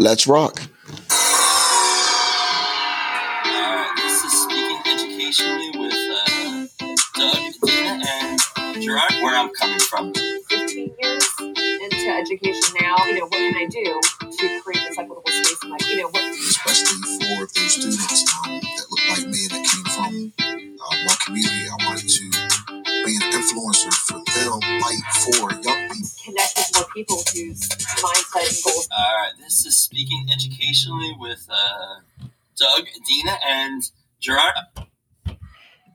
Let's rock. Uh, this is Speaking Educationally with uh, Doug, Dina, and Gerard, where I'm coming from. 15 years into education now, you know, what can I do to create this equitable space? And like, you know, what especially for those students um, that look like me that came from uh, my community. I wanted to be an influencer people whose mindset and goals. All right, this is Speaking Educationally with uh, Doug, Dina, and Gerard.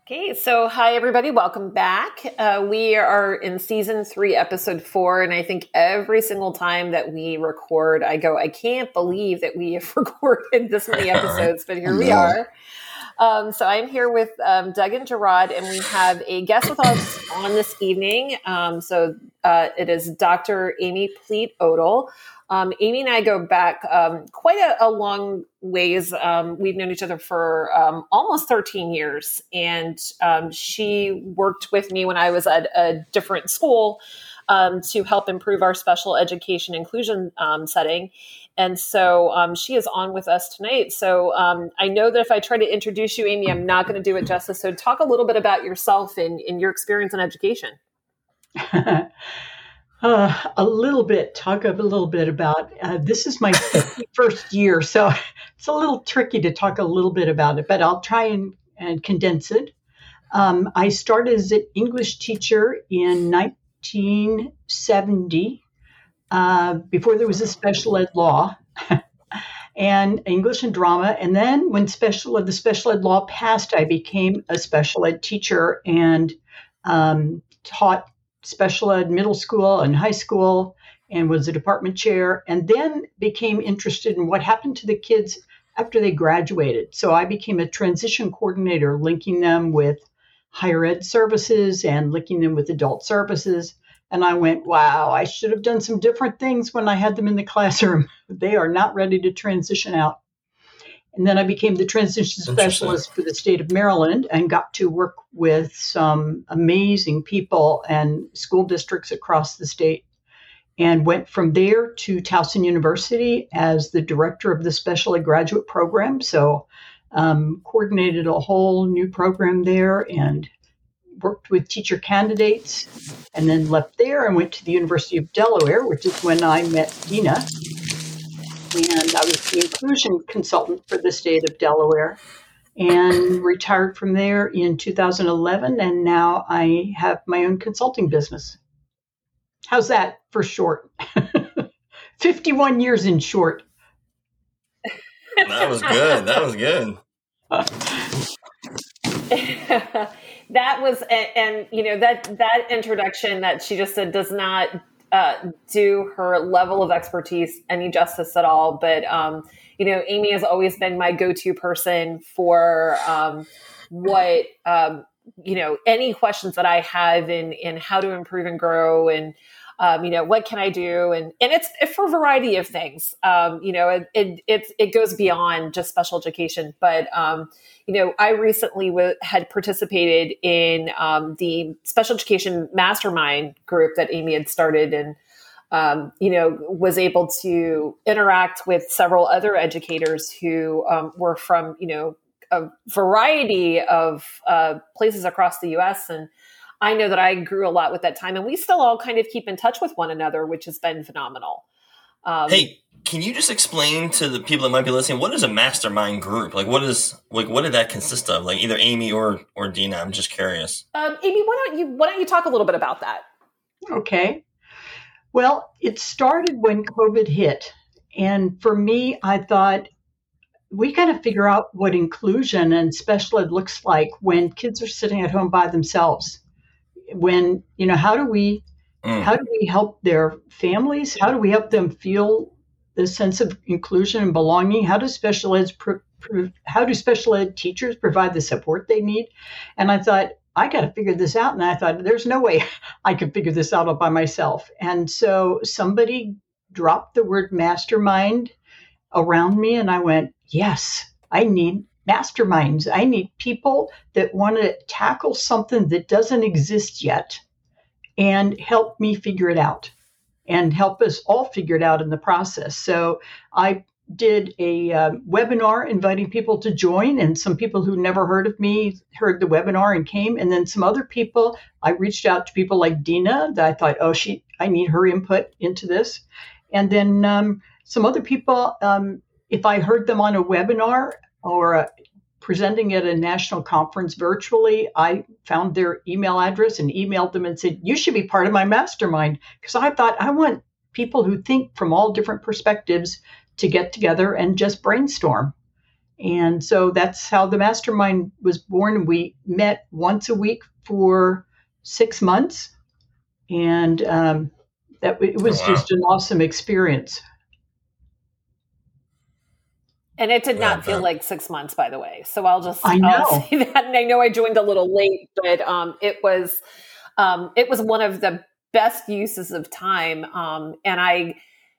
Okay, so hi everybody, welcome back. Uh, we are in season three, episode four, and I think every single time that we record, I go, I can't believe that we have recorded this many episodes, but here we are. Um, so I'm here with um, Doug and Gerard, and we have a guest with us on this evening. Um, so uh, it is Dr. Amy Pleet-Odle. Um, Amy and I go back um, quite a, a long ways. Um, we've known each other for almost 13 years, and she worked with me when I was at a different school to help improve our special education inclusion setting. And so um, she is on with us tonight. So um, I know that if I try to introduce you, Amy, I'm not going to do it justice. So talk a little bit about yourself and, and your experience in education. uh, a little bit, talk a little bit about uh, this is my first year, so it's a little tricky to talk a little bit about it, but I'll try and, and condense it. Um, I started as an English teacher in 1970, uh, before there was a special ed law. And English and drama, and then when special ed, the special ed law passed, I became a special ed teacher and um, taught special ed middle school and high school and was a department chair and then became interested in what happened to the kids after they graduated so i became a transition coordinator linking them with higher ed services and linking them with adult services and i went wow i should have done some different things when i had them in the classroom they are not ready to transition out and then I became the transition specialist for the state of Maryland and got to work with some amazing people and school districts across the state. And went from there to Towson University as the director of the special ed graduate program. So, um, coordinated a whole new program there and worked with teacher candidates. And then left there and went to the University of Delaware, which is when I met Dina and I was the inclusion consultant for the state of Delaware and retired from there in 2011 and now I have my own consulting business. How's that for short? 51 years in short. That was good. That was good. that was and, you know that that introduction that she just said does not uh, do her level of expertise any justice at all. But um, you know amy has always been my go-to person for um, what um, you know any questions that i have in in how to improve and grow and um, you know what can i do? And and it's for a variety of things um, you know it, it it's it goes beyond just special education. But um, you know i recently w- had participated in um, the special education mastermind group that amy had started and um, you know was able to interact with several other educators who um, were from you know a variety of uh, places across the us and I know that I grew a lot with that time, and we still all kind of keep in touch with one another, which has been phenomenal. Um, Hey, can you just explain to the people that might be listening what is a mastermind group? Like, what is like what did that consist of? Like, either Amy or or Dina. I'm just curious. um, Amy, why don't you why don't you talk a little bit about that? Okay. Well, it started when COVID hit. And for me, I thought we got to figure out what inclusion and special ed looks like when kids are sitting at home by themselves. When, you know, how do we Mm. how do we help their families? How do we help them feel the sense of inclusion and belonging? How do special ed pro- pro- how do special ed teachers provide the support they need? And I thought I got to figure this out. And I thought there's no way I could figure this out all by myself. And so somebody dropped the word mastermind around me, and I went, yes, I need masterminds. I need people that want to tackle something that doesn't exist yet and help me figure it out and help us all figure it out in the process. So I did a uh, webinar inviting people to join, and some people who never heard of me heard the webinar and came. And then some other people, I reached out to people like Dina that I thought, oh, she, I need her input into this. And then um, some other people, um, if I heard them on a webinar or uh, presenting at a national conference virtually, I found their email address and emailed them and said, You should be part of my mastermind. Because I thought I want people who think from all different perspectives to get together and just brainstorm. And so that's how the mastermind was born. We met once a week for six months. And um, that it was oh, wow. just an awesome experience. And it did not feel like six months, by the way. So I'll just I know. I'll say that. And I know I joined a little late, but um, it was um, it was one of the best uses of time. Um, and I,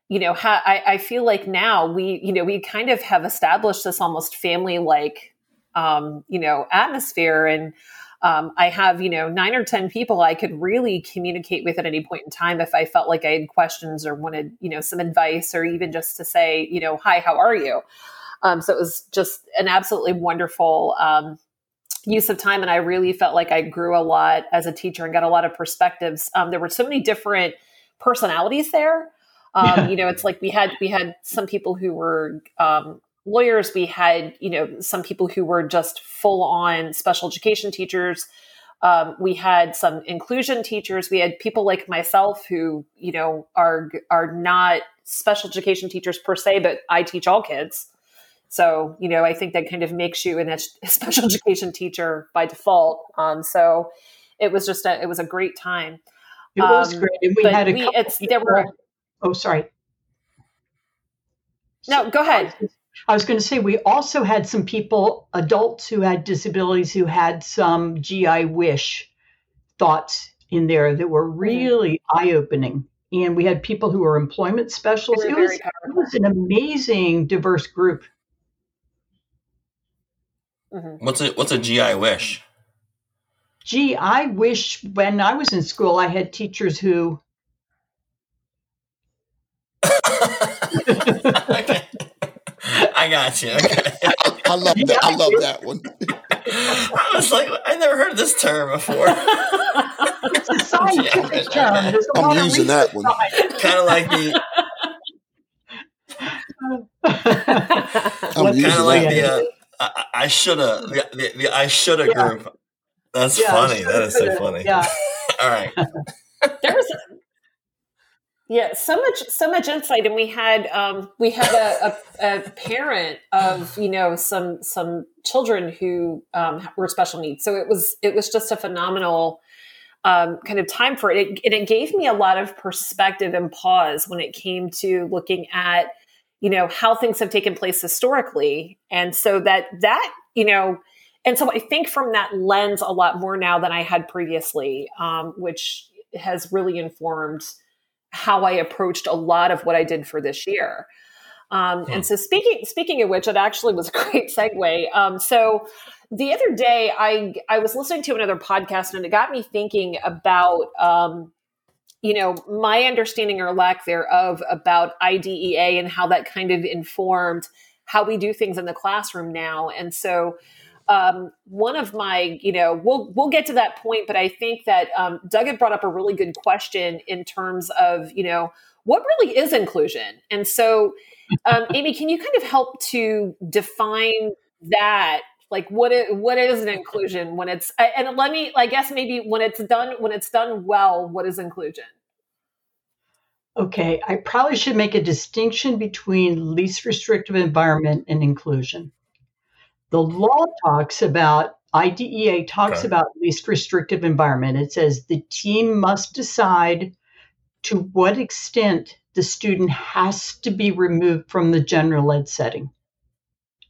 you know, ha- I, I feel like now we, you know, we kind of have established this almost family like, um, you know, atmosphere. And um, I have, you know, nine or 10 people I could really communicate with at any point in time if I felt like I had questions or wanted, you know, some advice or even just to say, you know, hi, how are you? Um, so it was just an absolutely wonderful um, use of time. And I really felt like I grew a lot as a teacher and got a lot of perspectives. Um, there were so many different personalities there. Um, yeah. You know, it's like we had we had some people who were um, lawyers. We had you know some people who were just full on special education teachers. Um, we had some inclusion teachers. We had people like myself who, you know, are are not special education teachers per se, but I teach all kids. So, you know, I think that kind of makes you a special education teacher by default. Um, so it was just a, it was a great time. It was um, great. And we had a we, it's, there were, oh, sorry. No, go ahead. I was going to say we also had some people, adults who had disabilities, who had some GI wish thoughts in there that were mm-hmm. really mm-hmm. eye opening. And we had people who were employment specialists. It was, it was an amazing, diverse group. Mm-hmm. What's a what's a GI wish? Gee, I wish when I was in school I had teachers who. okay. I got you. Okay. I, I, love that. I love that one. I was like, I never heard this term before. it's a scientific yeah, term. I'm using that one. kind of like the. kind of like the. Uh, I, I should have the, the, the, I should have yeah. group. That's yeah, funny. That is so funny. Yeah. All right. there was yeah, so much so much insight, and we had um, we had a, a, a, parent of you know some some children who um, were special needs. So it was it was just a phenomenal um, kind of time for it. it. And it gave me a lot of perspective and pause when it came to looking at you know how things have taken place historically. And so that that you know and so i think from that lens a lot more now than i had previously um, which has really informed how i approached a lot of what i did for this year. Um, and hmm. so speaking speaking of which it actually was a great segue. Um, so the other day i i was listening to another podcast and it got me thinking about um, you know, my understanding or lack thereof about IDEA and how that kind of informed how we do things in the classroom now. And so, um, one of my, you know, we'll we'll get to that point, but I think that um, Doug had brought up a really good question in terms of, you know, what really is inclusion. And so, um, Amy, can you kind of help to define that like what is what is an inclusion when it's and let me i guess maybe when it's done when it's done well what is inclusion? Okay i probably should make a distinction between least restrictive environment and inclusion. The law talks about idea talks okay. about least restrictive environment. It says the team must decide to what extent the student has to be removed from the general ed setting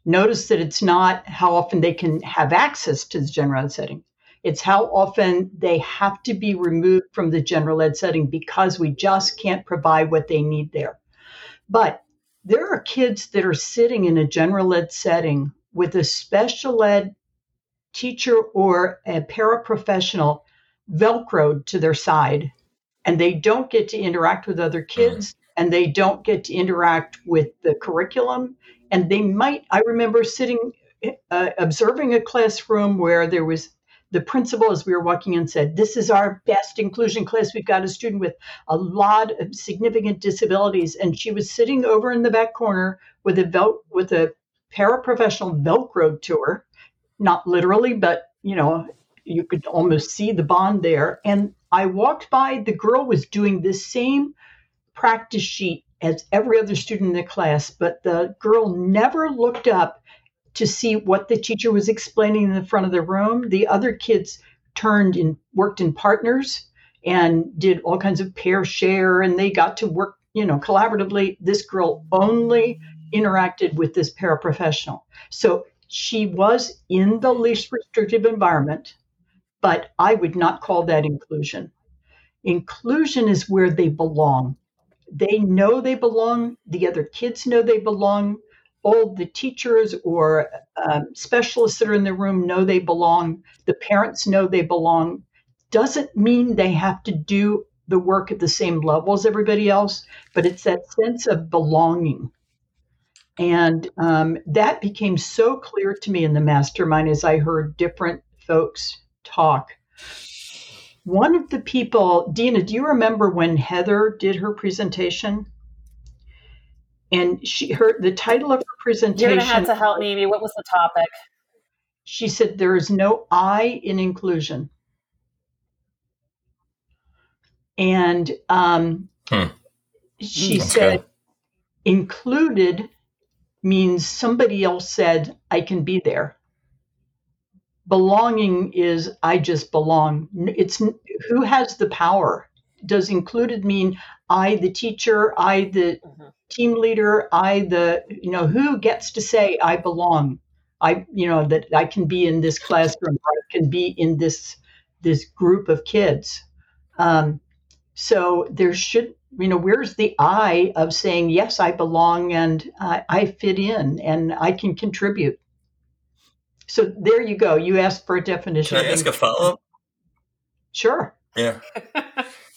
Notice that it's not how often they can have access to the general ed setting. It's how often they have to be removed from the general ed setting because we just can't provide what they need there. But there are kids that are sitting in a general ed setting with a special ed teacher or a paraprofessional velcroed to their side, and they don't get to interact with other kids. and they don't get to interact with the curriculum. And they might, I remember sitting, uh, observing a classroom where there was the principal, as we were walking in, said, This is our best inclusion class. We've got a student with a lot of significant disabilities. And she was sitting over in the back corner with a, vel- with a paraprofessional Velcro to her, not literally, but you know, you could almost see the bond there. And I walked by, the girl was doing the same practice sheet as every other student in the class, but the girl never looked up to see what the teacher was explaining in the front of the room. The other kids turned and worked in partners and did all kinds of pair share, and they got to work, you know, collaboratively. This girl only interacted with this paraprofessional. So she was in the least restrictive environment, but I would not call that inclusion. Inclusion is where they belong. They know they belong, the other kids know they belong, all the teachers or um, specialists that are in the room know they belong, the parents know they belong. Doesn't mean they have to do the work at the same level as everybody else, but it's that sense of belonging. And um, that became so clear to me in the mastermind as I heard different folks talk. One of the people, Dina, do you remember when Heather did her presentation? And she her the title of her presentation. You're gonna have to help me. Amy. What was the topic? She said there is no I in inclusion. And um, Hmm. she That's said good. included means somebody else said, I can be there. Belonging is I just belong. It's who has the power. Does included mean I, the teacher, I, the Mhm. team leader, I, the, you know, who gets to say I belong? I, you know, that I can be in this classroom, I can be in this this group of kids. Um, so there should, you know, where's the I of saying yes, I belong and I, I fit in and I can contribute. So there you go. You asked for a definition. Can I ask a follow up? Sure. Yeah.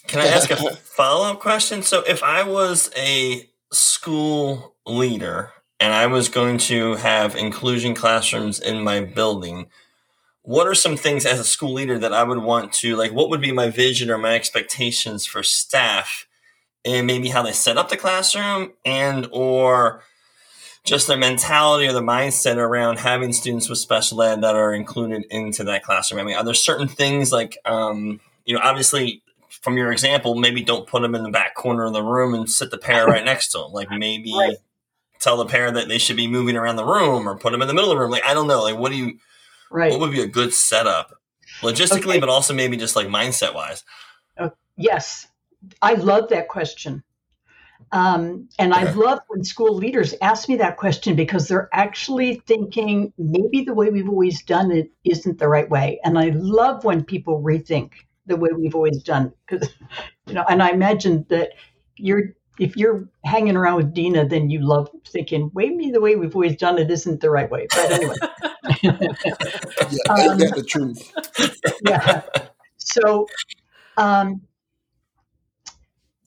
Can I ask a follow up question? So, if I was a school leader and I was going to have inclusion classrooms in my building, what are some things as a school leader that I would want to like? What would be my vision or my expectations for staff, and maybe how they set up the classroom, and or just their mentality or the mindset around having students with special ed that are included into that classroom. I mean, are there certain things like, um, you know, obviously from your example, maybe don't put them in the back corner of the room and sit the pair right next to them. Like maybe Right. tell the pair that they should be moving around the room or put them in the middle of the room. Like I don't know. Like what do you? Right. What would be a good setup, logistically, Okay. but also maybe just like mindset wise? Yes, I love that question. Um, and I love when school leaders ask me that question because they're actually thinking maybe the way we've always done it isn't the right way. And I love when people rethink the way we've always done because, you know, and I imagine that you're, if you're hanging around with Dina, then you love thinking maybe the way we've always done it isn't the right way. But anyway, Yeah, Um, that the truth? yeah. So, um,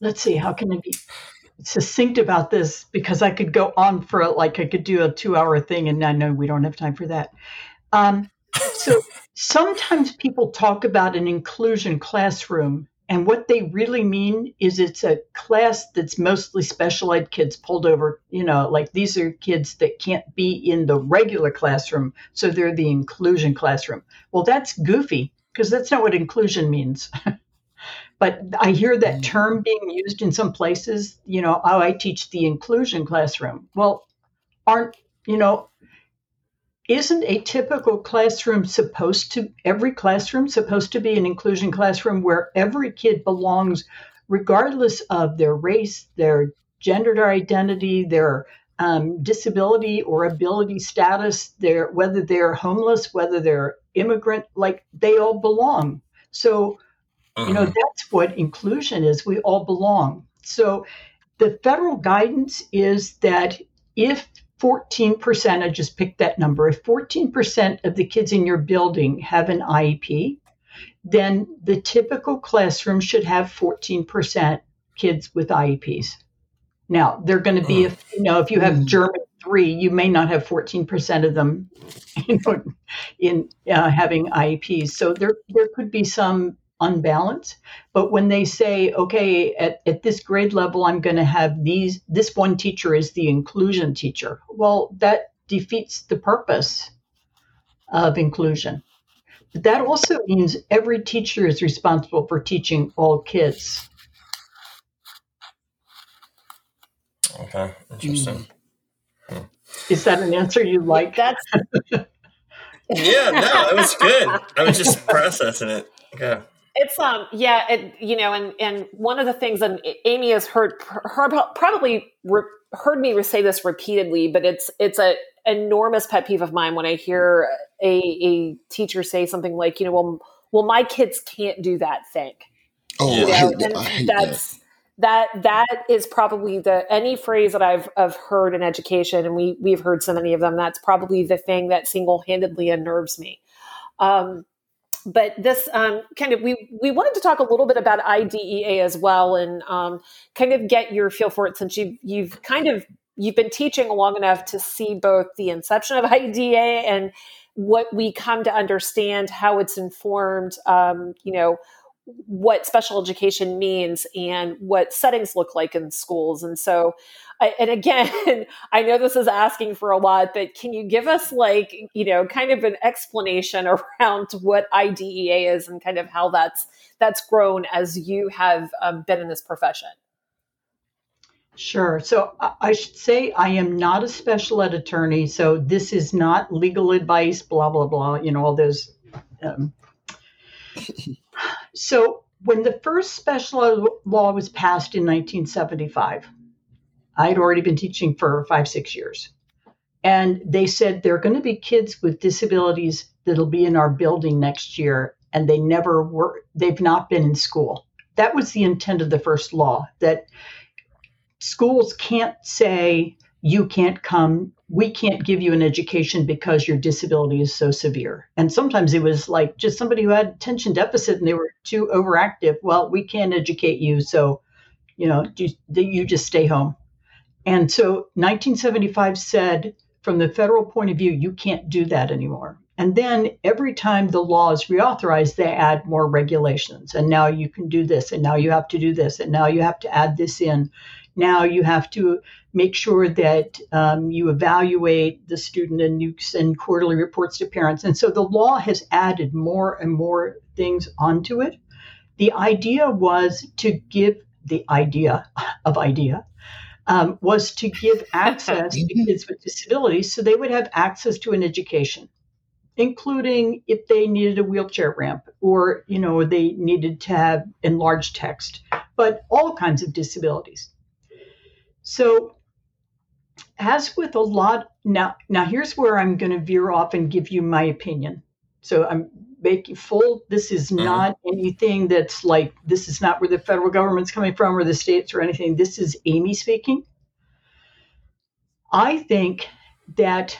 let's see, how can I be succinct about this? Because I could go on for like I could do a two-hour thing, and I know we don't have time for that. Um, so sometimes people talk about an inclusion classroom, and what they really mean is it's a class that's mostly special ed kids pulled over. You know, like these are kids that can't be in the regular classroom, so they're the inclusion classroom. Well, that's goofy because that's not what inclusion means. but I hear that term being used in some places. You know, oh, I teach the inclusion classroom. Well, aren't, you know, isn't a typical classroom supposed to, every classroom supposed to be an inclusion classroom where every kid belongs, regardless of their race, their gender identity, their um, disability or ability status, their whether they're homeless, whether they're immigrant, like they all belong. So, you know, Mhm. that's what inclusion is. We all belong. So, the federal guidance is that if 14%, I just picked that number, if 14% of the kids in your building have an IEP, then the typical classroom should have 14% kids with IEPs. Now, they're going to be, if you know, if you have Mm. German three, you may not have 14% of them you know, in uh, having IEPs. So there, there could be some unbalance. But when they say, okay, at, at this grade level, I'm going to have these, this one teacher is the inclusion teacher. Well, that defeats the purpose of inclusion. But that also means every teacher is responsible for teaching all kids. Okay, interesting. Hmm. Is that an answer you like? That's Yeah, no, it was good. I was just processing it. Okay. It's um yeah it, you know and and one of the things and Amy has heard, heard probably re, heard me say this repeatedly but it's it's a enormous pet peeve of mine when I hear a, a teacher say something like you know well well my kids can't do that thing Oh, You I hate that. I hate that. that's that that is probably the any phrase that I've I've heard in education and we we've heard so many of them that's probably the thing that single handedly unnerves me. Um, but this um, kind of we we wanted to talk a little bit about IDEA as well and um, kind of get your feel for it since you you've kind of you've been teaching long enough to see both the inception of IDEA and what we come to understand how it's informed um, you know what special education means and what settings look like in schools and so I, and again i know this is asking for a lot but can you give us like you know kind of an explanation around what idea is and kind of how that's that's grown as you have um, been in this profession Sure. So I should say I am not a special ed attorney, so this is not legal advice, blah, blah, blah, you know, all those. Um. So when the first special law was passed in 1975, I'd already been teaching for five, six years. And they said there are going to be kids with disabilities that'll be in our building next year, and they never were, they've not been in school. That was the intent of the first law that schools can't say you can't come we can't give you an education because your disability is so severe. And sometimes it was like just somebody who had attention deficit and they were too overactive. Well we can't educate you. So you know you, you just stay home? And so 1975 said from the federal point of view you can't do that anymore. And then every time the law is reauthorized they add more regulations. And now you can do this and now you have to do this and now you have to add this in. Now you have to make sure that um, you evaluate the student and you send quarterly reports to parents. And so the law has added more and more things onto it. The idea was to give the idea of idea um, was to give access to kids with disabilities so they would have access to an education including if they needed a wheelchair ramp or you know they needed to have enlarged text but all kinds of disabilities so, as with a lot now, now here's where I'm going to veer off and give you my opinion. So I'm making full. This is Mhm. not anything that's like this is not where the federal government's coming from or the states or anything. This is Amy speaking. I think that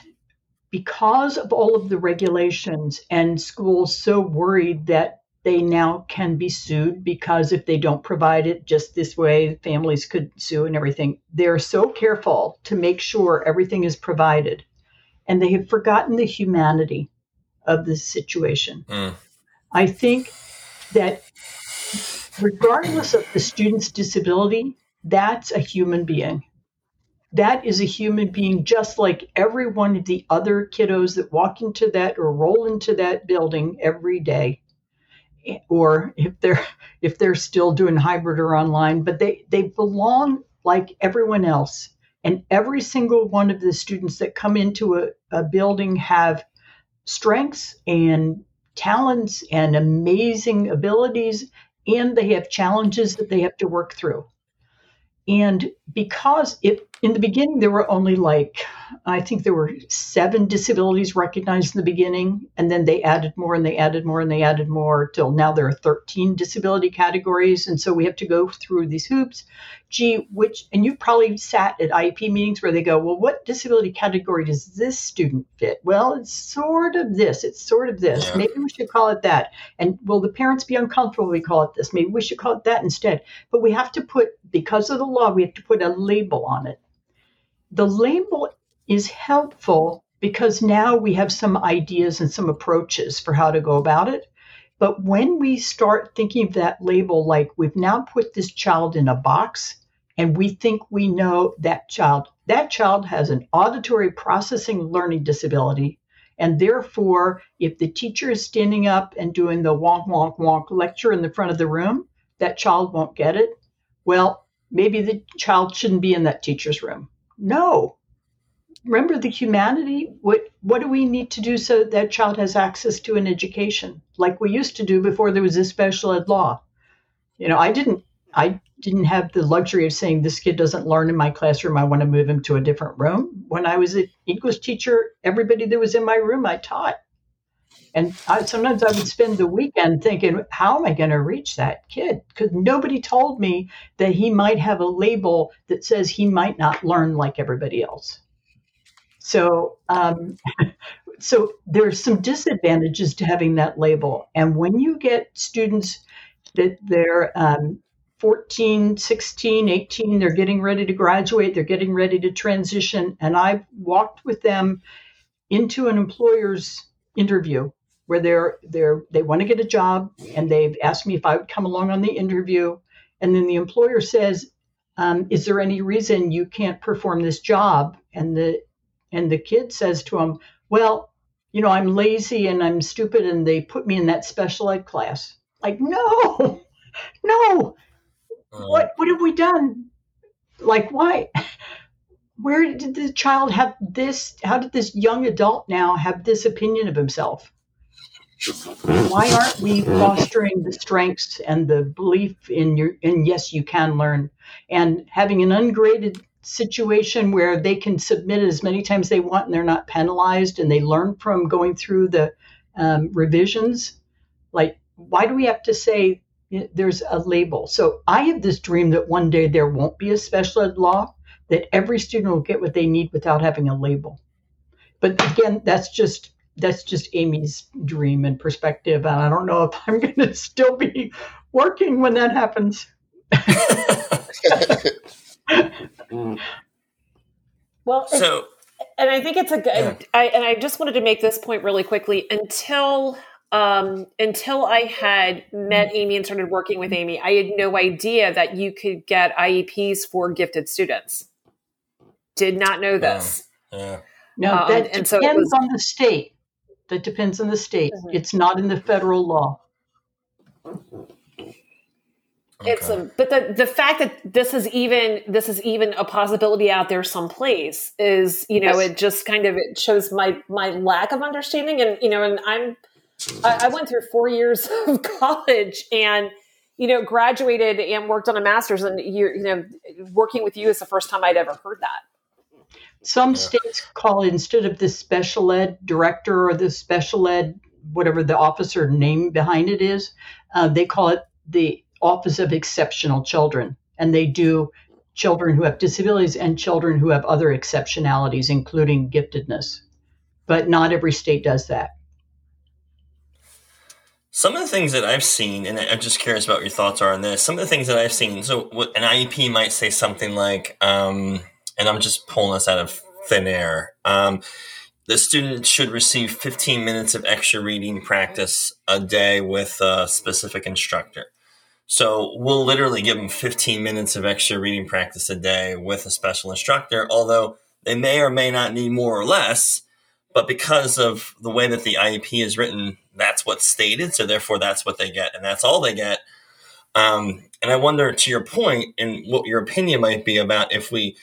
because of all of the regulations and schools so worried that they now can be sued because if they don't provide it just this way, families could sue and everything. They're so careful to make sure everything is provided. And they have forgotten the humanity of the situation. Mm. I think that regardless of the student's disability, that's a human being. That is a human being just like every one of the other kiddos that walk into that or roll into that building every day or if they're if they're still doing hybrid or online but they they belong like everyone else. And every single one of the students that come into a, a building have strengths and talents and amazing abilities and they have challenges that they have to work through. And because it in the beginning there were only like I think there were seven disabilities recognized in the beginning, and then they added more and they added more and they added more till now there are 13 disability categories. And so we have to go through these hoops. Gee, which, and you've probably sat at IEP meetings where they go, well, what disability category does this student fit? Well, it's sort of this, it's sort of this. Yeah. Maybe we should call it that. And will the parents be uncomfortable if we call it this? Maybe we should call it that instead. But we have to put, because of the law, we have to put a label on it the label is helpful because now we have some ideas and some approaches for how to go about it. But when we start thinking of that label, like we've now put this child in a box and we think we know that child, that child has an auditory processing learning disability. And therefore, if the teacher is standing up and doing the wonk, wonk, wonk lecture in the front of the room, that child won't get it. Well, maybe the child shouldn't be in that teacher's room no. Remember the humanity? What what do we need to do so that child has access to an education like we used to do before there was a special ed law? You know, I didn't I didn't have the luxury of saying this kid doesn't learn in my classroom. I want to move him to a different room. When I was an English teacher, everybody that was in my room I taught. And I, sometimes I would spend the weekend thinking, how am I going to reach that kid? Because nobody told me that he might have a label that says he might not learn like everybody else. So, um, so there's some disadvantages to having that label. And when you get students that they're um, 14, 16, 18, they're getting ready to graduate, they're getting ready to transition, and I've walked with them into an employer's interview where they're they're they want to get a job and they've asked me if I would come along on the interview, and then the employer says, um, "Is there any reason you can't perform this job?" And the and the kid says to him, "Well, you know, I'm lazy and I'm stupid, and they put me in that special ed class." Like, no, no, what what have we done? Like, why? Where did the child have this? How did this young adult now have this opinion of himself? Why aren't we fostering the strengths and the belief in your in yes you can learn and having an ungraded situation where they can submit it as many times they want and they're not penalized and they learn from going through the um, revisions? Like why do we have to say there's a label? So i have this dream that one day there won't be a special ed law that every student will get what they need without having a label. But again that's just that's just Amy's dream and perspective. And I don't know if I'm going to still be working when that happens. well, so, and I think it's a good, yeah. I, and I just wanted to make this point really quickly until, um, until I had met Amy and started working with Amy, I had no idea that you could get IEPs for gifted students. Did not know this. Yeah. yeah. No, that um, depends so was, on the state. That depends on the state. Mm-hmm. It's not in the federal law. It's a, but the the fact that this is even this is even a possibility out there someplace is you know yes. it just kind of it shows my my lack of understanding and you know and I'm I, I went through four years of college and you know graduated and worked on a master's and you you know working with you is the first time I'd ever heard that. Some yeah. states call it instead of the special ed director or the special ed, whatever the officer name behind it is, uh, they call it the Office of Exceptional Children. And they do children who have disabilities and children who have other exceptionalities, including giftedness. But not every state does that. Some of the things that I've seen, and I'm just curious about what your thoughts are on this. Some of the things that I've seen, so an IEP might say something like, um, and I'm just pulling this out of thin air. Um, the student should receive 15 minutes of extra reading practice a day with a specific instructor. So we'll literally give them 15 minutes of extra reading practice a day with a special instructor, although they may or may not need more or less. But because of the way that the IEP is written, that's what's stated. So therefore, that's what they get, and that's all they get. Um, and I wonder, to your point, and what your opinion might be about if we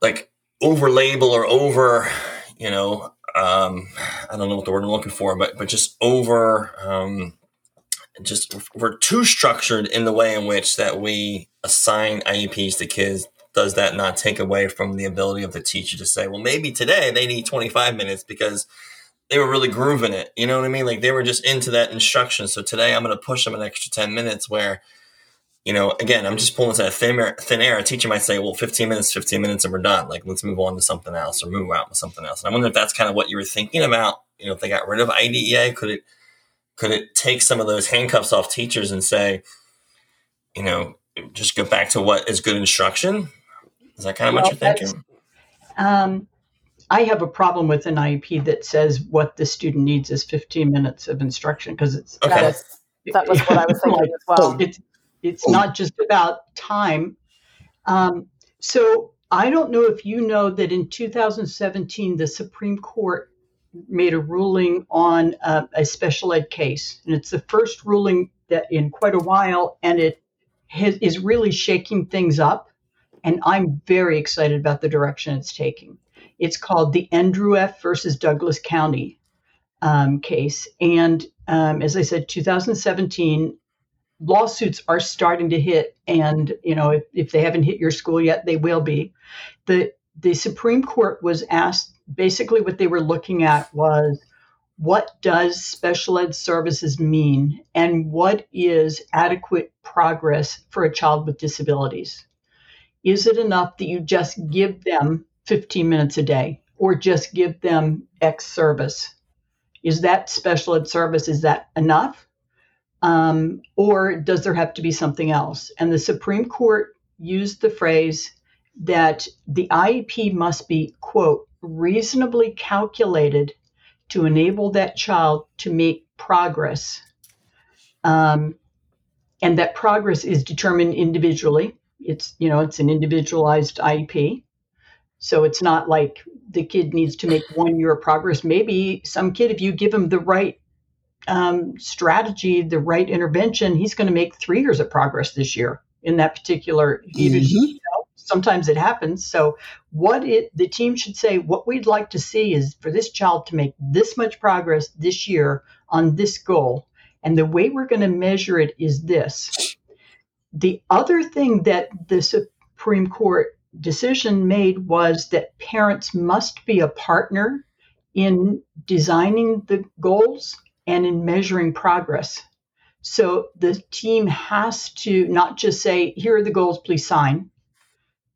like over label or over, you know, um, I don't know what the word I'm looking for, but but just over, um, just we're too structured in the way in which that we assign IEPs to kids does that not take away from the ability of the teacher to say, well, maybe today they need 25 minutes because they were really grooving it. You know what I mean? Like they were just into that instruction. So today I'm going to push them an extra 10 minutes where, you know, again, I'm just pulling this out of thin air, thin air. A teacher might say, well, 15 minutes, 15 minutes, and we're done. Like, let's move on to something else or move out with something else. And I wonder if that's kind of what you were thinking about. You know, if they got rid of IDEA, could it, could it take some of those handcuffs off teachers and say, you know, just go back to what is good instruction? Is that kind of well, what you're thinking? Um, I have a problem with an IEP that says what the student needs is 15 minutes of instruction because it's okay. that, is, that was what I was thinking as well. It's it's not just about time. Um, so I don't know if you know that in 2017 the Supreme Court made a ruling on uh, a special ed case, and it's the first ruling that in quite a while, and it has, is really shaking things up. And I'm very excited about the direction it's taking. It's called the Andrew F. versus Douglas County um, case. And um, as I said, 2017 lawsuits are starting to hit. And, you know, if, if they haven't hit your school yet, they will be. The, the Supreme Court was asked basically what they were looking at was what does special ed services mean and what is adequate progress for a child with disabilities? Is it enough that you just give them 15 minutes a day or just give them X service. Is that special ed service? Is that enough? Um, or does there have to be something else? And the Supreme Court used the phrase that the IEP must be, quote, reasonably calculated to enable that child to make progress. Um, and that progress is determined individually. It's, you know, it's an individualized IEP. So it's not like the kid needs to make one year of progress. Maybe some kid, if you give him the right um, strategy, the right intervention, he's going to make three years of progress this year in that particular. Mm-hmm. You know, sometimes it happens. So what it the team should say, what we'd like to see is for this child to make this much progress this year on this goal, and the way we're going to measure it is this. The other thing that the Supreme Court decision made was that parents must be a partner in designing the goals and in measuring progress. So the team has to not just say, here are the goals, please sign,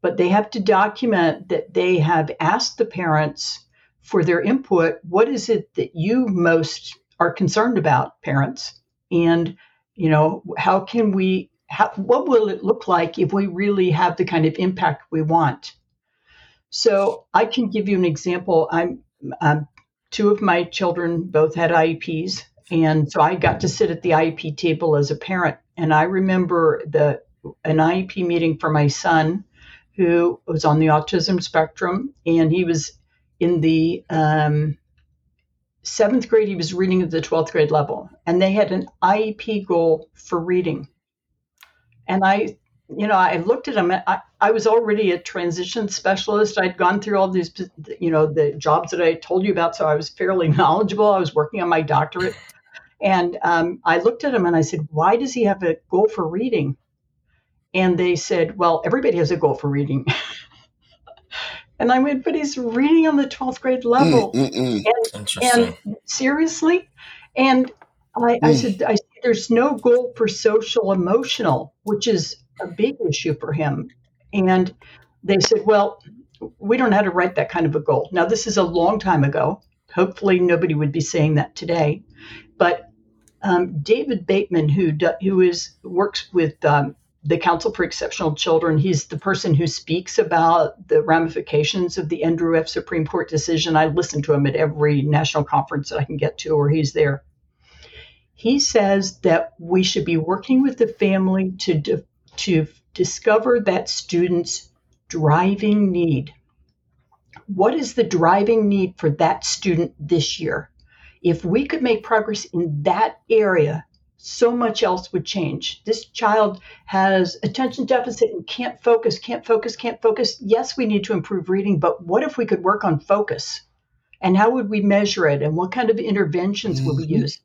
but they have to document that they have asked the parents for their input. What is it that you most are concerned about, parents? And, you know, how can we how, what will it look like if we really have the kind of impact we want? So I can give you an example. I'm um, two of my children both had IEPs, and so I got to sit at the IEP table as a parent. And I remember the an IEP meeting for my son, who was on the autism spectrum, and he was in the um, seventh grade. He was reading at the twelfth grade level, and they had an IEP goal for reading. And I, you know, I looked at them. I, I was already a transition specialist. I'd gone through all these, you know, the jobs that I told you about. So I was fairly knowledgeable. I was working on my doctorate. And um, I looked at him and I said, why does he have a goal for reading? And they said, well, everybody has a goal for reading. and I went, but he's reading on the 12th grade level. Mm, and, and, seriously? And I, I mm. said, I there's no goal for social emotional, which is a big issue for him. And they said, well, we don't know how to write that kind of a goal. Now, this is a long time ago. Hopefully, nobody would be saying that today. But um, David Bateman, who who is works with um, the Council for Exceptional Children, he's the person who speaks about the ramifications of the Andrew F. Supreme Court decision. I listen to him at every national conference that I can get to, or he's there he says that we should be working with the family to, to discover that student's driving need. What is the driving need for that student this year? If we could make progress in that area, so much else would change. This child has attention deficit and can't focus, can't focus, can't focus. Yes, we need to improve reading, but what if we could work on focus? And how would we measure it? And what kind of interventions mm-hmm. would we mm-hmm. use?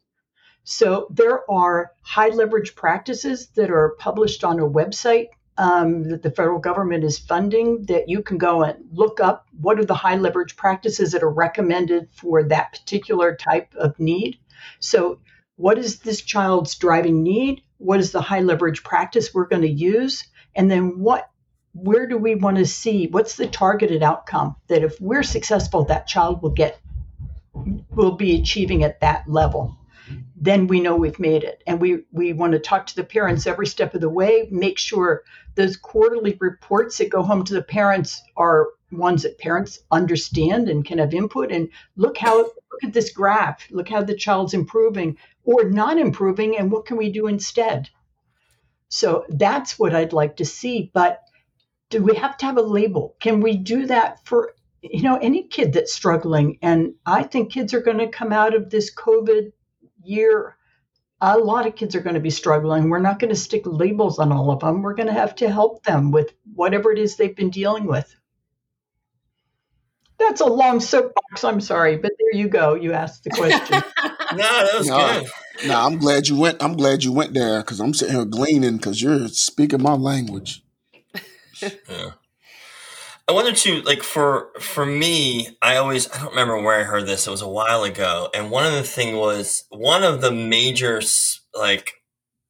So there are high leverage practices that are published on a website um, that the federal government is funding that you can go and look up what are the high leverage practices that are recommended for that particular type of need. So, what is this child's driving need? What is the high leverage practice we're going to use? And then what where do we want to see what's the targeted outcome that if we're successful that child will get will be achieving at that level then we know we've made it. And we we want to talk to the parents every step of the way make sure those quarterly reports that go home to the parents are ones that parents understand and can have input. And look how look at this graph. Look how the child's improving or not improving and what can we do instead? So that's what i'd like to see. But do we have to have a label? Can we do that for you know any kid that's struggling? And i think kids are going to come out of this covid year a lot of kids are going to be struggling. We're not going to stick labels on all of them. We're going to have to help them with whatever it is they've been dealing with. That's a long soapbox i'm sorry but there you go. You asked the question. No that was no, good. no i'm glad you went i'm glad you went there because i'm sitting here gleaning because you're speaking my language. Yeah I wanted to like for for me, I always I don't remember where I heard this. It was a while ago, and one of the thing was one of the major like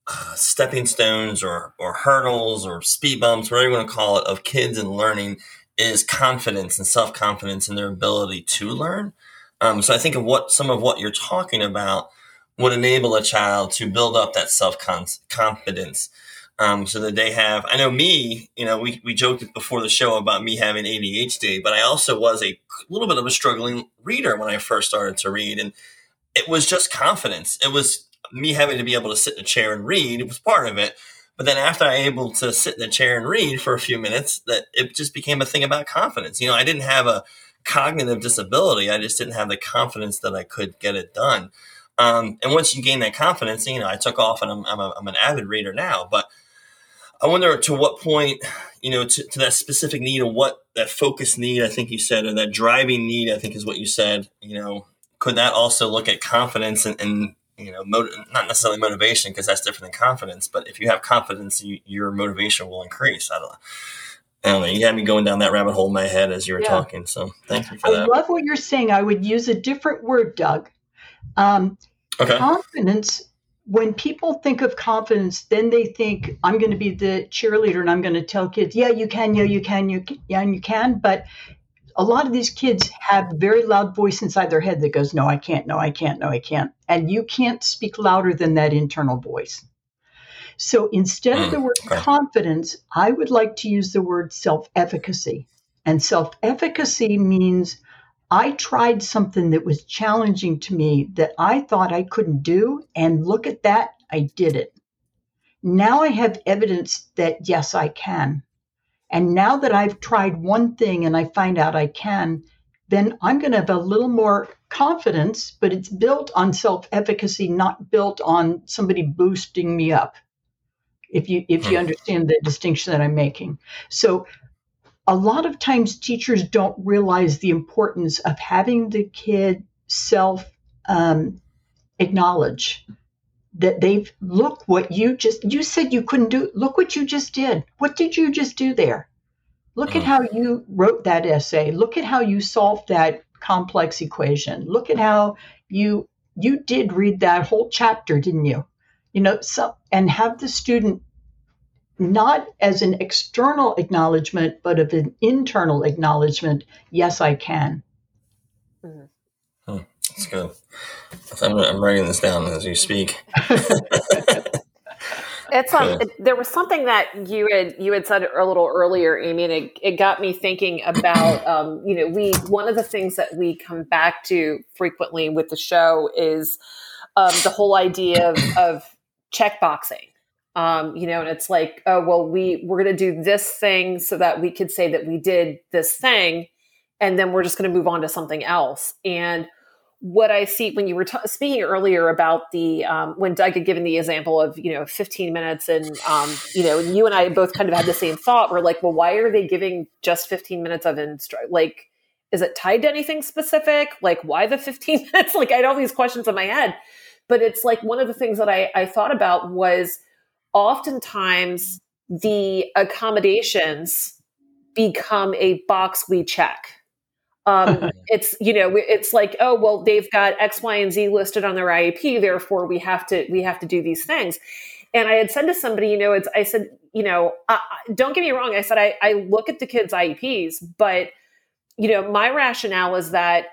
uh, stepping stones or or hurdles or speed bumps, whatever you want to call it, of kids and learning is confidence and self confidence in their ability to learn. Um, so I think of what some of what you're talking about would enable a child to build up that self confidence um, so that they have, I know me, you know, we, we joked before the show about me having ADHD, but I also was a little bit of a struggling reader when I first started to read. And it was just confidence. It was me having to be able to sit in a chair and read. It was part of it. But then after I able to sit in a chair and read for a few minutes, that it just became a thing about confidence. You know, I didn't have a cognitive disability. I just didn't have the confidence that I could get it done. Um, and once you gain that confidence, you know, I took off and I'm, I'm, a, I'm an avid reader now, but I wonder to what point, you know, to, to that specific need or what that focus need, I think you said, or that driving need, I think is what you said, you know, could that also look at confidence and, and you know, not necessarily motivation because that's different than confidence, but if you have confidence, you, your motivation will increase. I don't know. I don't know. You had me going down that rabbit hole in my head as you were yeah. talking. So thank you for I that. I love what you're saying. I would use a different word, Doug. Um, okay. Confidence when people think of confidence, then they think I'm going to be the cheerleader and I'm going to tell kids, yeah, you can, yeah, you can, you can, yeah, and you can. But a lot of these kids have a very loud voice inside their head that goes, no, I can't, no, I can't, no, I can't. And you can't speak louder than that internal voice. So instead of the mm, word confidence, I would like to use the word self efficacy. And self efficacy means I tried something that was challenging to me that I thought I couldn't do. And look at that, I did it. Now I have evidence that yes, I can. And now that I've tried one thing and I find out I can, then I'm going to have a little more confidence, but it's built on self efficacy, not built on somebody boosting me up. If you if you hmm. understand the distinction that I'm making. So a lot of times teachers don't realize the importance of having the kid self um, acknowledge that they've look what you just you said you couldn't do look what you just did. What did you just do there? Look at how you wrote that essay. Look at how you solved that complex equation. Look at how you you did read that whole chapter didn't you? You know so and have the student not as an external acknowledgement, but of an internal acknowledgement. Yes, I can. Mm-hmm. Hmm, that's good. I'm, I'm, writing this down as you speak. it's um, it, there was something that you had you had said a little earlier, Amy, and it, it got me thinking about um, you know we one of the things that we come back to frequently with the show is um, the whole idea of, of checkboxing um, you know, and it's like, oh well, we we're going to do this thing so that we could say that we did this thing, and then we're just going to move on to something else. And what I see when you were t- speaking earlier about the um, when Doug had given the example of you know 15 minutes, and um, you know, you and I both kind of had the same thought. We're like, well, why are they giving just 15 minutes of instruct? Like, is it tied to anything specific? Like, why the 15 minutes? like, I had all these questions in my head, but it's like one of the things that I, I thought about was oftentimes the accommodations become a box we check. Um, it's you know it's like oh well they've got X Y and Z listed on their IEP therefore we have to we have to do these things and I had said to somebody you know it's I said you know uh, don't get me wrong I said I, I look at the kids IEPs but you know my rationale is that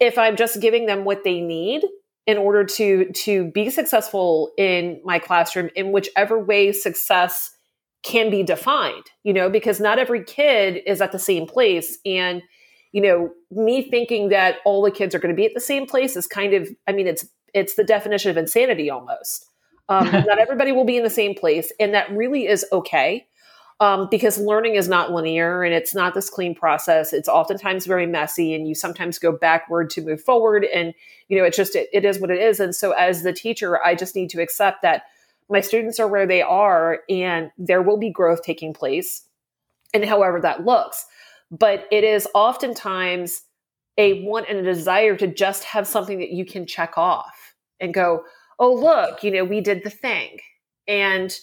if I'm just giving them what they need in order to to be successful in my classroom in whichever way success can be defined you know because not every kid is at the same place. And you know me thinking that all the kids are going to be at the same place is kind of i mean it's it's the definition of insanity almost. Um, not everybody will be in the same place and that really is okay um, because learning is not linear and it's not this clean process. It's oftentimes very messy, and you sometimes go backward to move forward. And you know, it's just it, it is what it is. And so, as the teacher, I just need to accept that my students are where they are, and there will be growth taking place, and however that looks. But it is oftentimes a want and a desire to just have something that you can check off and go, oh look, you know, we did the thing, and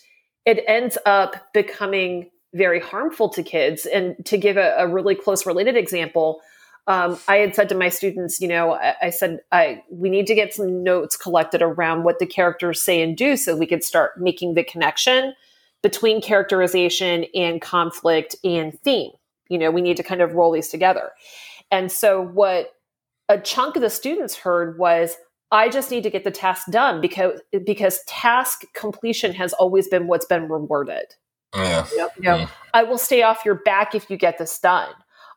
it ends up becoming very harmful to kids. And to give a, a really close related example, um, I had said to my students, you know, I, I, said, I, we need to get some notes collected around what the characters say and do so we could start making the connection between characterization and conflict and theme. You know, we need to kind of roll these together. And so what a chunk of the students heard was, I just need to get the task done because because task completion has always been what's been rewarded. Yeah. You know, mm. I will stay off your back if you get this done.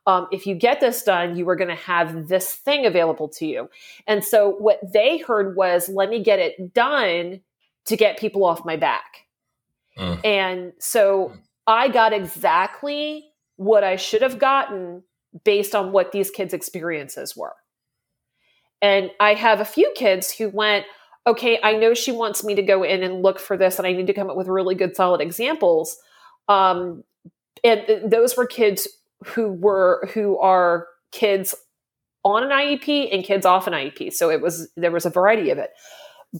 Um, if you get this done, you are going to have this thing available to you. And so what they heard was, let me get it done to get people off my back. Mm. And so. I got exactly what I should have gotten based on what these kids' experiences were. And I have a few kids who went, okay, I know she wants me to go in and look for this, and I need to come up with really good, solid examples. Um, and th- those were kids who were who are kids on an IEP and kids off an IEP. So it was there was a variety of it.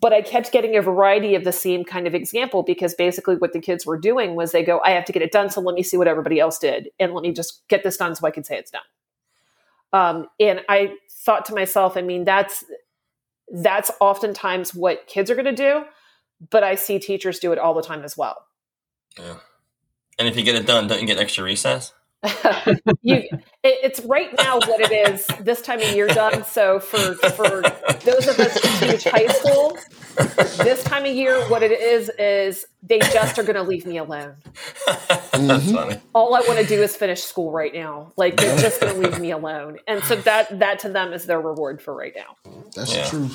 But I kept getting a variety of the same kind of example because basically what the kids were doing was they go, I have to get it done, so let me see what everybody else did, and let me just get this done so I can say it's done. Um, and I thought to myself, I mean, that's that's oftentimes what kids are going to do, but I see teachers do it all the time as well. Yeah. And if you get it done, don't you get extra recess? you, it, it's right now what it is this time of year done. So for for those of us who teach high school, this time of year, what it is is they just are going to leave me alone. That's mm-hmm. funny. All I want to do is finish school right now. Like they're just going to leave me alone, and so that that to them is their reward for right now. That's yeah. true.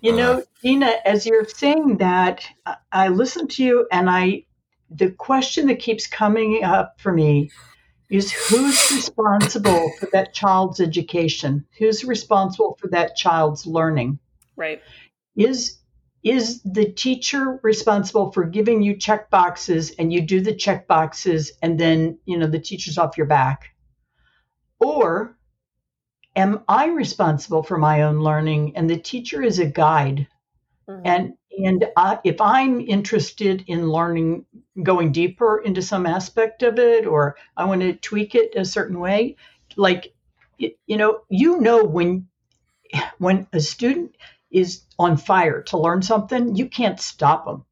You know, Dina, as you're saying that, I listen to you, and I the question that keeps coming up for me is who's responsible for that child's education? Who's responsible for that child's learning? Right. Is is the teacher responsible for giving you check boxes and you do the check boxes and then, you know, the teacher's off your back? Or am I responsible for my own learning and the teacher is a guide? Mm-hmm. And and I, if I'm interested in learning, going deeper into some aspect of it, or I want to tweak it a certain way, like you know, you know when when a student is on fire to learn something, you can't stop them.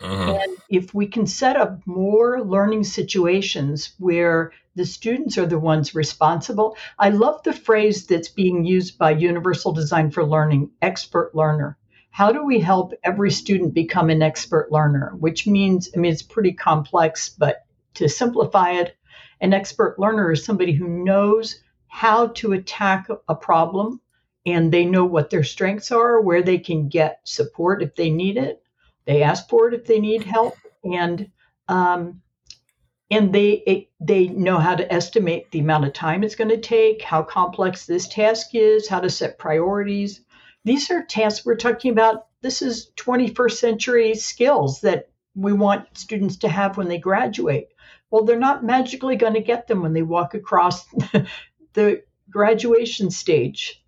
Uh-huh. And if we can set up more learning situations where the students are the ones responsible, I love the phrase that's being used by Universal Design for Learning, expert learner how do we help every student become an expert learner? Which means, I mean, it's pretty complex, but to simplify it, an expert learner is somebody who knows how to attack a problem and they know what their strengths are, where they can get support if they need it. They ask for it if they need help, and um, and they it, they know how to estimate the amount of time it's going to take, how complex this task is, how to set priorities, these are tasks we're talking about. This is 21st century skills that we want students to have when they graduate. Well, they're not magically going to get them when they walk across the graduation stage.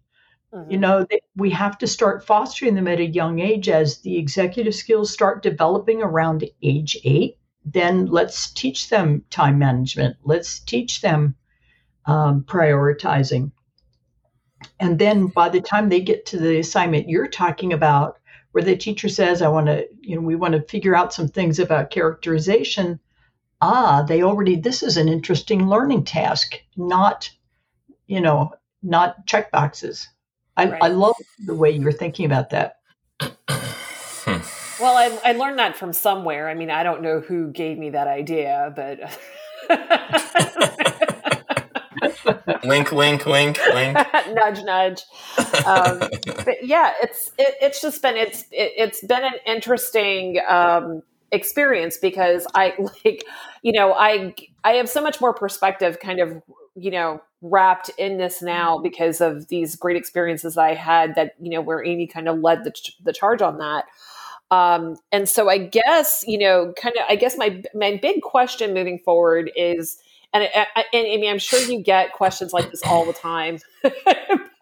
Mm-hmm. You know, we have to start fostering them at a young age as the executive skills start developing around age eight. then let's teach them time management. Let's teach them um, prioritizing. And then by the time they get to the assignment you're talking about, where the teacher says, I want to, you know, we want to figure out some things about characterization. Ah, they already, this is an interesting learning task, not, you know, not check boxes. I, right. I love the way you're thinking about that. well, I, I learned that from somewhere. I mean, I don't know who gave me that idea, but. wink, wink, wink, wink. nudge, nudge. Um, but yeah, it's it, it's just been it's it, has been an interesting um, experience because I like you know I I have so much more perspective, kind of you know wrapped in this now because of these great experiences I had that you know where Amy kind of led the the charge on that. Um, and so I guess you know, kind of, I guess my my big question moving forward is and, and, and I mean, I'm sure you get questions like this all the time, but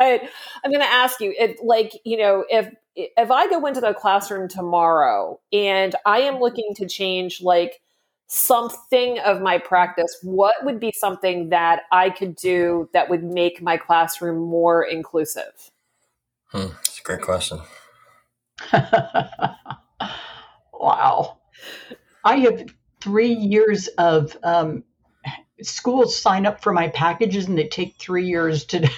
I'm going to ask you, if, like, you know, if if I go into the classroom tomorrow and I am looking to change, like, something of my practice, what would be something that I could do that would make my classroom more inclusive? Hmm, that's a great question. wow. I have three years of um, schools sign up for my packages and they take three years to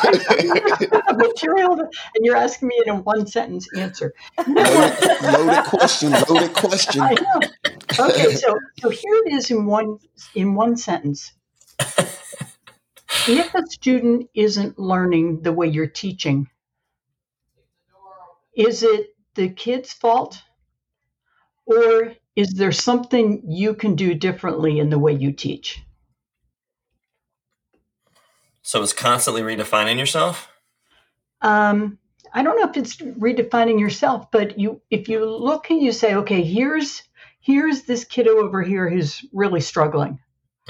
material and you're asking me in a one sentence answer. Loaded, loaded question loaded question. Okay so so here it is in one in one sentence. If a student isn't learning the way you're teaching is it the kid's fault or is there something you can do differently in the way you teach? So it's constantly redefining yourself? Um, I don't know if it's redefining yourself, but you if you look and you say, okay, here's here's this kiddo over here who's really struggling.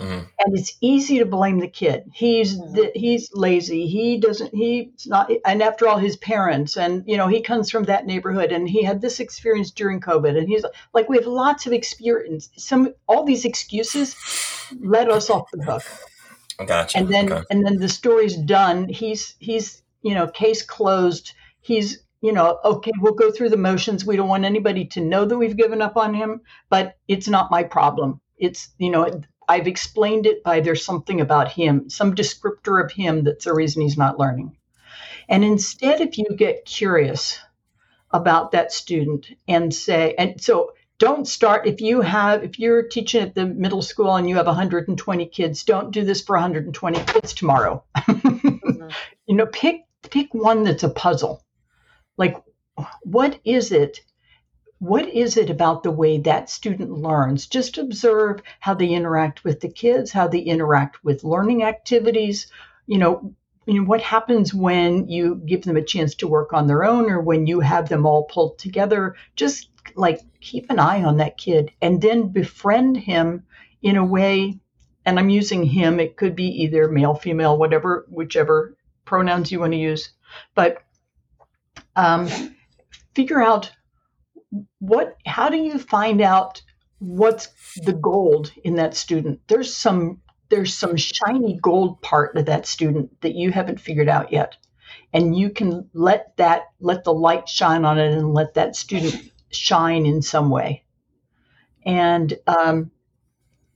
Mm-hmm. And it's easy to blame the kid. He's the, he's lazy. He doesn't. He's not. And after all, his parents and you know he comes from that neighborhood and he had this experience during COVID. And he's like, we have lots of experience. Some all these excuses let us off the hook. Gotcha. And then okay. and then the story's done. He's he's you know case closed. He's you know, okay, we'll go through the motions. We don't want anybody to know that we've given up on him, but it's not my problem. It's, you know, I've explained it by there's something about him, some descriptor of him that's the reason he's not learning. And instead, if you get curious about that student and say, and so don't start if you have if you're teaching at the middle school and you have 120 kids don't do this for 120 kids tomorrow mm-hmm. you know pick pick one that's a puzzle like what is it what is it about the way that student learns? Just observe how they interact with the kids, how they interact with learning activities. You know, you know, what happens when you give them a chance to work on their own or when you have them all pulled together. Just like keep an eye on that kid and then befriend him in a way. And I'm using him, it could be either male, female, whatever, whichever pronouns you want to use. But um, figure out what how do you find out what's the gold in that student? There's some there's some shiny gold part of that student that you haven't figured out yet. And you can let that let the light shine on it and let that student shine in some way. And um,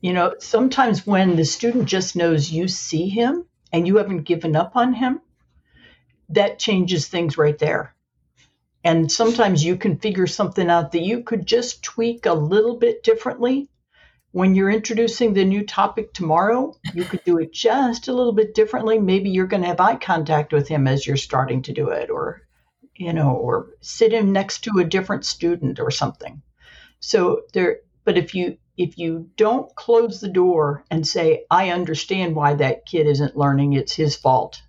you know sometimes when the student just knows you see him and you haven't given up on him that changes things right there and sometimes you can figure something out that you could just tweak a little bit differently. When you're introducing the new topic tomorrow, you could do it just a little bit differently. Maybe you're going to have eye contact with him as you're starting to do it, or, you know, or sit him next to a different student or something. So there, but if you if you don't close the door and say, I understand why that kid isn't learning, it's his fault.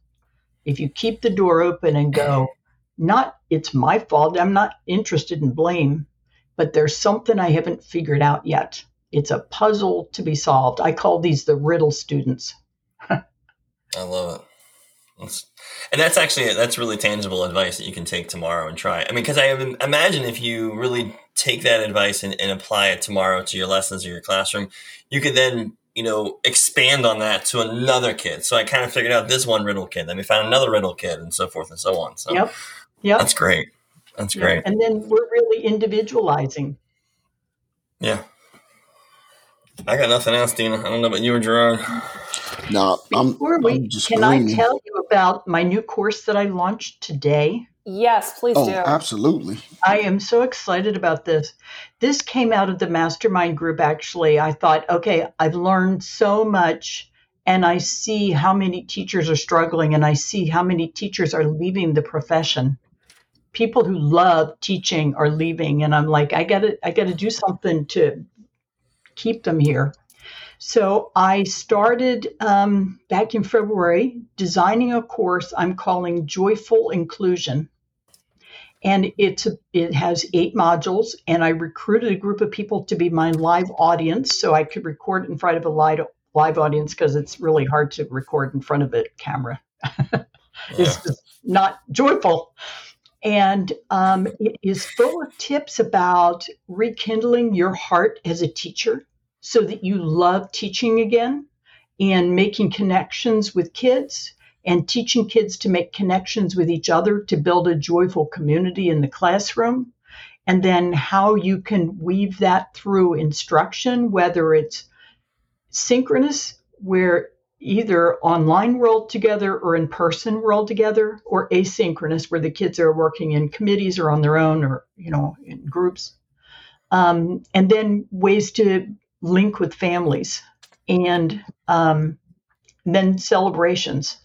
If you keep the door open and go, not it's my fault. I'm not interested in blame, but there's something I haven't figured out yet. It's a puzzle to be solved. I call these the riddle students. I love it. That's, and that's actually that's really tangible advice that you can take tomorrow and try. I mean, because I imagine if you really take that advice and, and apply it tomorrow to your lessons or your classroom, you could then you know, expand on that to another kid. So I kind of figured out this one riddle kid, then we found another riddle kid, and so forth and so on. So yep, yep, that's great. That's great. And then we're really individualizing. Yeah. I got nothing else, Dina. I don't know about you or Gerard. No, I'm, Before we, I'm just can gleaning. I tell you about my new course that I launched today? Yes, please Oh, do. absolutely. I am so excited about this. This came out of the mastermind group, actually. I thought, okay, I've learned so much, and I see how many teachers are struggling, and I see how many teachers are leaving the profession. People who love teaching are leaving, and I'm like, I gotta, I gotta do something to keep them here. So I started um, back in February designing a course I'm calling Joyful Inclusion. And it's a, it has eight modules and i recruited a group of people to be my live audience so i could record in front of a live, live audience because it's really hard to record in front of a camera. It's just not joyful and um, it is full of tips about rekindling your heart as a teacher so that you love teaching again and making connections with kids and teaching kids to make connections with each other to build a joyful community in the classroom. And then how you can weave that through instruction, whether it's synchronous, where either online we're together or in person we're together, or asynchronous, where the kids are working in committees or on their own or, you know, in groups. Um, and then ways to link with families and um, then celebrations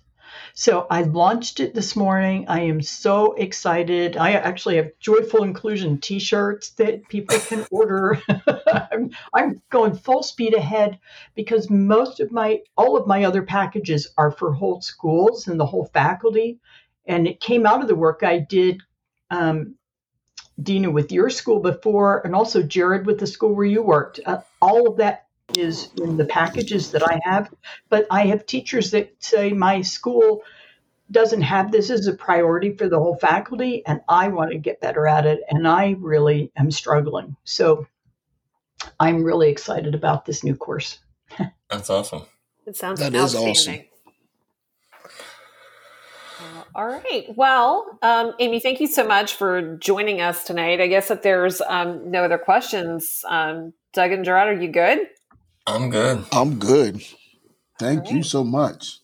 so I launched it this morning. I am so excited. I actually have joyful inclusion t-shirts that people can order. I'm, I'm going full speed ahead because most of my all of my other packages are for whole schools and the whole faculty. And it came out of the work I did um, Dina with your school before, and also Jared with the school where you worked. Uh, all of that is in the packages that I have, but I have teachers that say my school doesn't have this as a priority for the whole faculty, and I want to get better at it, and I really am struggling. So I'm really excited about this new course. That's awesome. It sounds That is outstanding. Uh, all right. Well, um, Amy, thank you so much for joining us tonight. I guess if there's um, no other questions, um, Doug and Gerard, are you good? I'm good. I'm good. Thank you so much.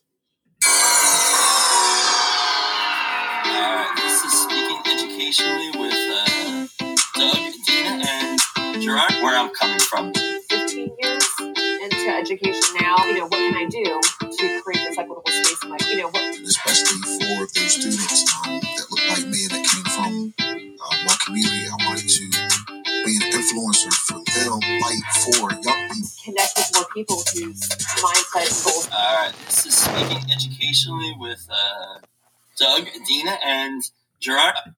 This is Speaking Educationally with uh, Doug, Dina, and Gerard, where I'm coming from. 15 years into education now. You know, what can I do to create this equitable space in my, you know, what, especially for those students um, that look like me and that came from uh, my community. I wanted to be an influencer for them, fight for young people. connect with more people whose mindset and goals Alright, this is Speaking Educationally with uh, Doug, Dina, and Gerard.